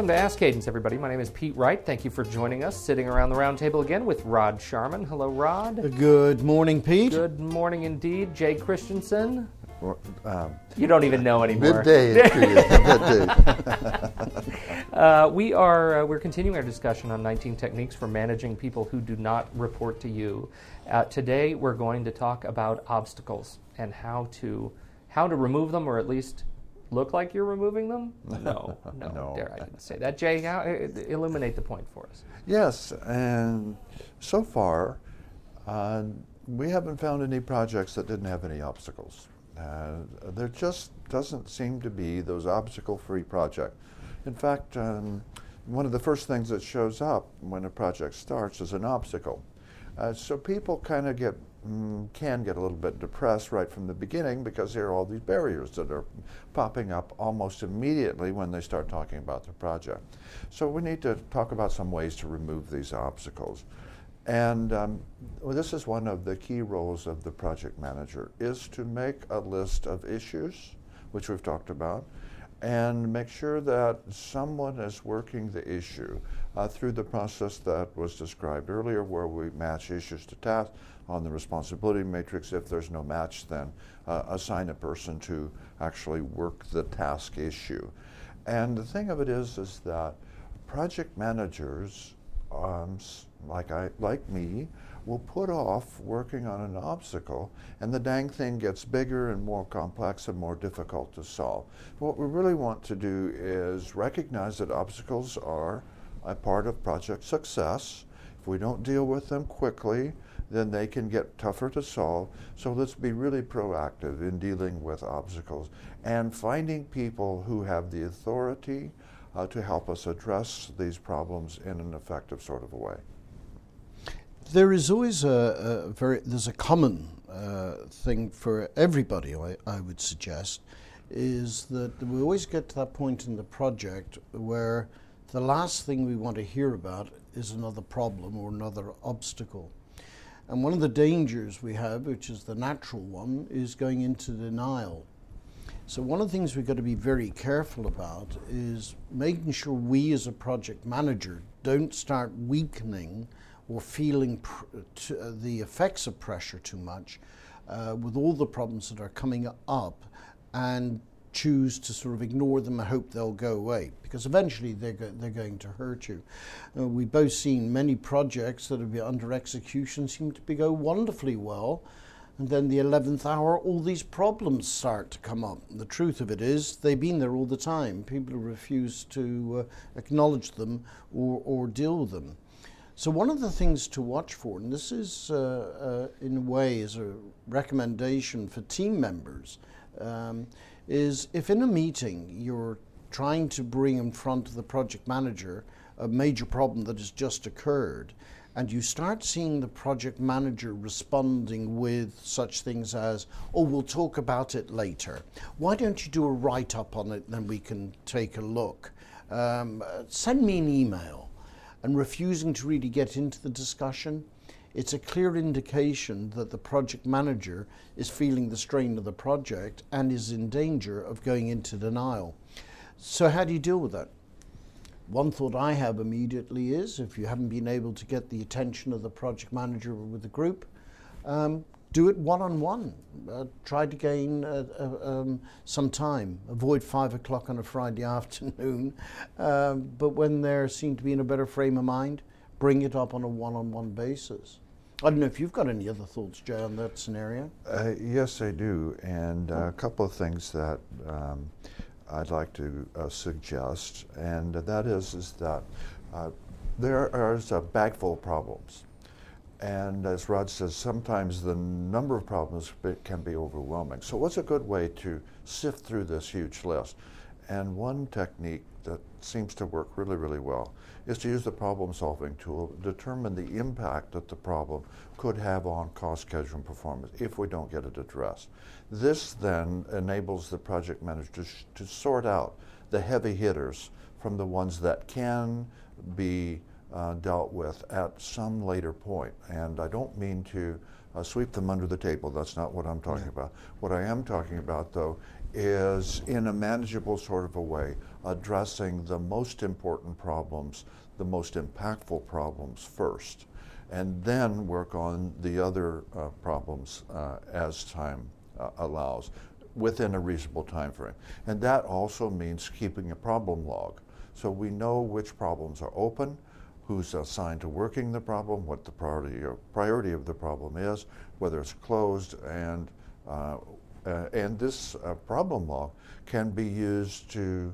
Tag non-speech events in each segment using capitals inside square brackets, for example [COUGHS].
Welcome to Ask Cadence, everybody. My name is Pete Wright. Thank you for joining us, sitting around the round table again with Rod Sharman. Hello, Rod. Good morning, Pete. Good morning indeed. Jay Christensen. Um, You don't even know anymore. midday to you. [LAUGHS] Midday. Uh, we are uh, we're continuing our discussion on 19 techniques for managing people who do not report to you. Uh, today, we're going to talk about obstacles and how to how to remove them, or at least look like you're removing them. [LAUGHS] No, no, No. dare I didn't say that. Jay, how, illuminate the point for us. Yes, and so far, uh, we haven't found any projects that didn't have any obstacles. Uh, there just doesn't seem to be those obstacle-free projects. In fact, um, one of the first things that shows up when a project starts is an obstacle. Uh, so people kind of get mm, can get a little bit depressed right from the beginning because there are all these barriers that are popping up almost immediately when they start talking about the project. So we need to talk about some ways to remove these obstacles. And um, well, this is one of the key roles of the project manager is to make a list of issues, which we've talked about, and make sure that someone is working the issue uh, through the process that was described earlier, where we match issues to tasks on the responsibility matrix. If there's no match, then uh, assign a person to actually work the task issue. And the thing of it is, is that project managers, um, like I, like me, will put off working on an obstacle, and the dang thing gets bigger and more complex and more difficult to solve. What we really want to do is recognize that obstacles are a part of project success. If we don't deal with them quickly, then they can get tougher to solve. So let's be really proactive in dealing with obstacles and finding people who have the authority uh, to help us address these problems in an effective sort of a way. There is always a, a very there's a common uh, thing for everybody. I, I would suggest is that we always get to that point in the project where the last thing we want to hear about is another problem or another obstacle. And one of the dangers we have, which is the natural one, is going into denial. So, one of the things we've got to be very careful about is making sure we as a project manager don't start weakening or feeling pr- uh, the effects of pressure too much uh, with all the problems that are coming up and choose to sort of ignore them and hope they'll go away because eventually they're, go- they're going to hurt you. Uh, we've both seen many projects that have been under execution seem to be go wonderfully well. And then the 11th hour, all these problems start to come up. The truth of it is, they've been there all the time. People refuse to uh, acknowledge them or, or deal with them. So, one of the things to watch for, and this is uh, uh, in a way is a recommendation for team members, um, is if in a meeting you're trying to bring in front of the project manager a major problem that has just occurred, and you start seeing the project manager responding with such things as, oh, we'll talk about it later. Why don't you do a write up on it, then we can take a look? Um, send me an email. And refusing to really get into the discussion, it's a clear indication that the project manager is feeling the strain of the project and is in danger of going into denial. So, how do you deal with that? One thought I have immediately is if you haven't been able to get the attention of the project manager with the group, um, do it one on one. Try to gain uh, uh, um, some time. Avoid five o'clock on a Friday [LAUGHS] afternoon. Um, but when they seem to be in a better frame of mind, bring it up on a one on one basis. I don't know if you've got any other thoughts, Jay, on that scenario. Uh, yes, I do, and uh, a couple of things that um, I'd like to uh, suggest, and that is is that uh, there is a bag full of problems, and as Rod says, sometimes the number of problems can be overwhelming. So, what's a good way to sift through this huge list? And one technique that seems to work really, really well is to use the problem solving tool, determine the impact that the problem could have on cost, schedule, and performance if we don't get it addressed. This then enables the project manager to, sh- to sort out the heavy hitters from the ones that can be uh, dealt with at some later point. And I don't mean to uh, sweep them under the table. That's not what I'm talking about. What I am talking about, though, is in a manageable sort of a way, addressing the most important problems, the most impactful problems first, and then work on the other uh, problems uh, as time uh, allows within a reasonable time frame. And that also means keeping a problem log. So we know which problems are open, who's assigned to working the problem, what the priority, priority of the problem is, whether it's closed, and, uh, uh, and this uh, problem log can be used to,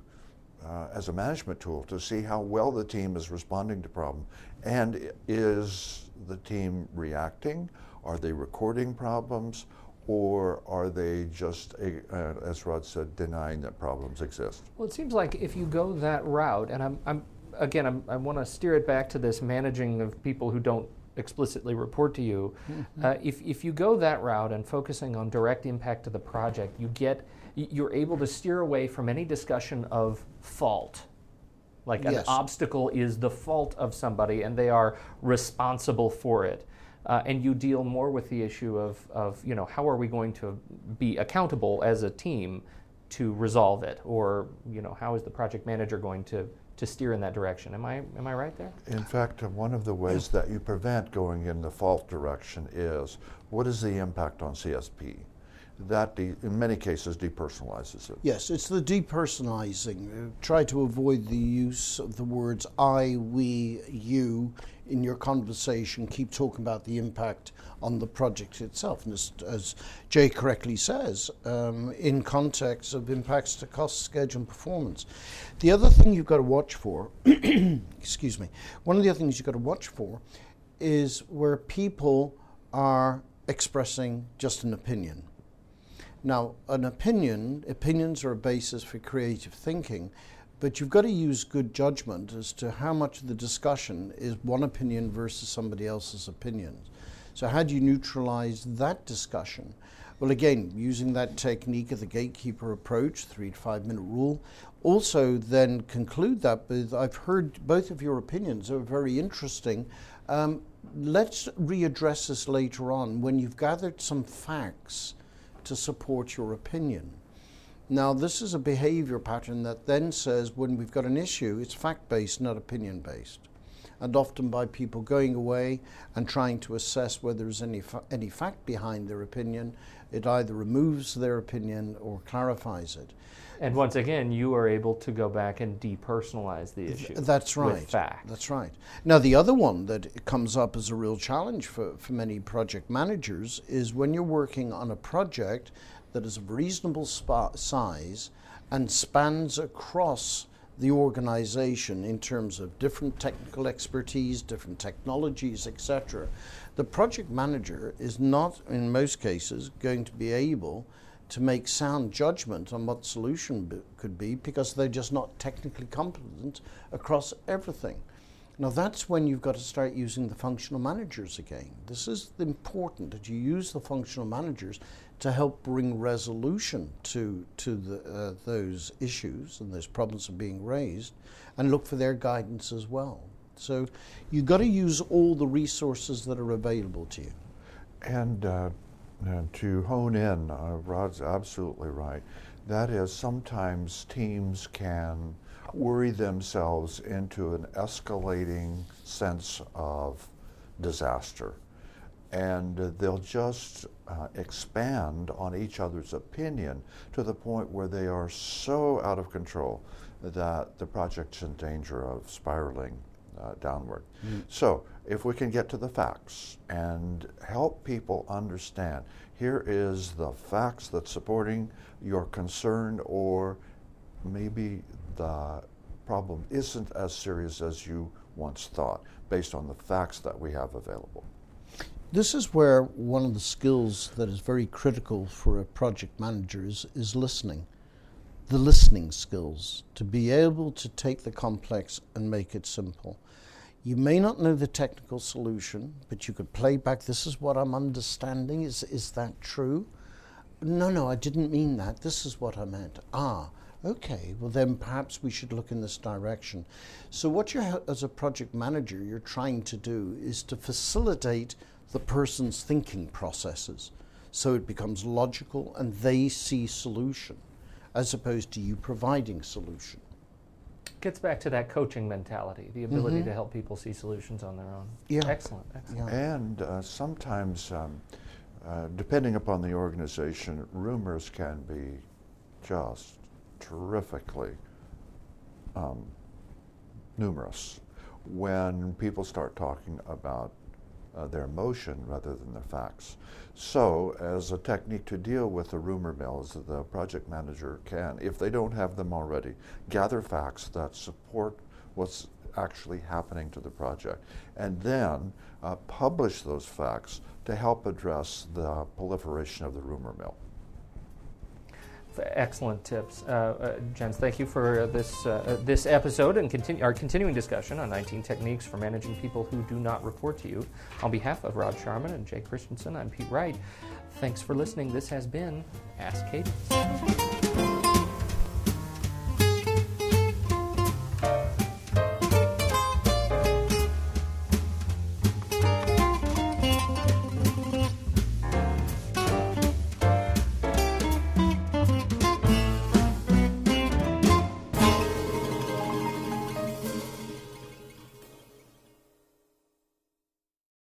uh, as a management tool to see how well the team is responding to problem. And is the team reacting? Are they recording problems? or are they just, uh, as Rod said, denying that problems exist? Well, it seems like if you go that route, and I'm, I'm again, I'm, i want to steer it back to this managing of people who don't explicitly report to you. Mm-hmm. Uh, if, if you go that route and focusing on direct impact to the project, you get you're able to steer away from any discussion of fault. Like yes. an obstacle is the fault of somebody, and they are responsible for it. Uh, and you deal more with the issue of, of, you know, how are we going to be accountable as a team to resolve it, or you know, how is the project manager going to to steer in that direction. Am I am I right there? In fact, one of the ways that you prevent going in the fault direction is what is the impact on CSP? That de- in many cases depersonalizes it. Yes, it's the depersonalizing. Uh, try to avoid the use of the words I, we, you in your conversation. Keep talking about the impact on the project itself. And as, as Jay correctly says, um, in context of impacts to cost, schedule, and performance. The other thing you've got to watch for, [COUGHS] excuse me, one of the other things you've got to watch for is where people are expressing just an opinion. Now, an opinion, opinions are a basis for creative thinking, but you've got to use good judgment as to how much of the discussion is one opinion versus somebody else's opinion. So, how do you neutralize that discussion? Well, again, using that technique of the gatekeeper approach, three to five minute rule. Also, then conclude that with I've heard both of your opinions are very interesting. Um, let's readdress this later on when you've gathered some facts to support your opinion. Now, this is a behavior pattern that then says when we've got an issue, it's fact based, not opinion based and often by people going away and trying to assess whether there's any, fa- any fact behind their opinion. It either removes their opinion or clarifies it. And once again, you are able to go back and depersonalize the issue. That's right. With fact. That's right. Now, the other one that comes up as a real challenge for, for many project managers is when you're working on a project that is of reasonable spa- size and spans across the organization in terms of different technical expertise, different technologies, etc. The project manager is not, in most cases, going to be able to make sound judgment on what solution b- could be because they're just not technically competent across everything. Now, that's when you've got to start using the functional managers again. This is important that you use the functional managers to help bring resolution to, to the, uh, those issues and those problems are being raised and look for their guidance as well. So you've got to use all the resources that are available to you. And, uh, to hone in, uh, Rod's absolutely right. That is, sometimes teams can worry themselves into an escalating sense of disaster and they'll just uh, expand on each other's opinion to the point where they are so out of control that the project's in danger of spiraling uh, downward. Mm. So, if we can get to the facts and help people understand here is the facts that's supporting your concern, or maybe the problem isn't as serious as you once thought based on the facts that we have available. This is where one of the skills that is very critical for a project manager is, is listening. The listening skills, to be able to take the complex and make it simple. You may not know the technical solution, but you could play back, this is what I'm understanding. Is, is that true? No, no, I didn't mean that. This is what I meant. Ah, okay, well, then perhaps we should look in this direction. So, what you're, as a project manager, you're trying to do is to facilitate the person's thinking processes so it becomes logical and they see solution as opposed to you providing solution. Gets back to that coaching mentality, the ability to help people see solutions on their own. Yeah. Excellent. excellent. Yeah. And uh, sometimes, um, uh, depending upon the organization, rumors can be just terrifically um, numerous when people start talking about uh, their emotion rather than the facts. So, as a technique to deal with the rumor mills, the project manager can, if they don't have them already, gather facts that support what's actually happening to the project, and then uh, publish those facts to help address the proliferation of the rumor mill. Excellent tips, uh, uh, Jens. Thank you for uh, this uh, this episode and continue our continuing discussion on 19 techniques for managing people who do not report to you. On behalf of Rod Sharman and Jay Christensen, I'm Pete Wright. Thanks for listening. This has been Ask Cadence.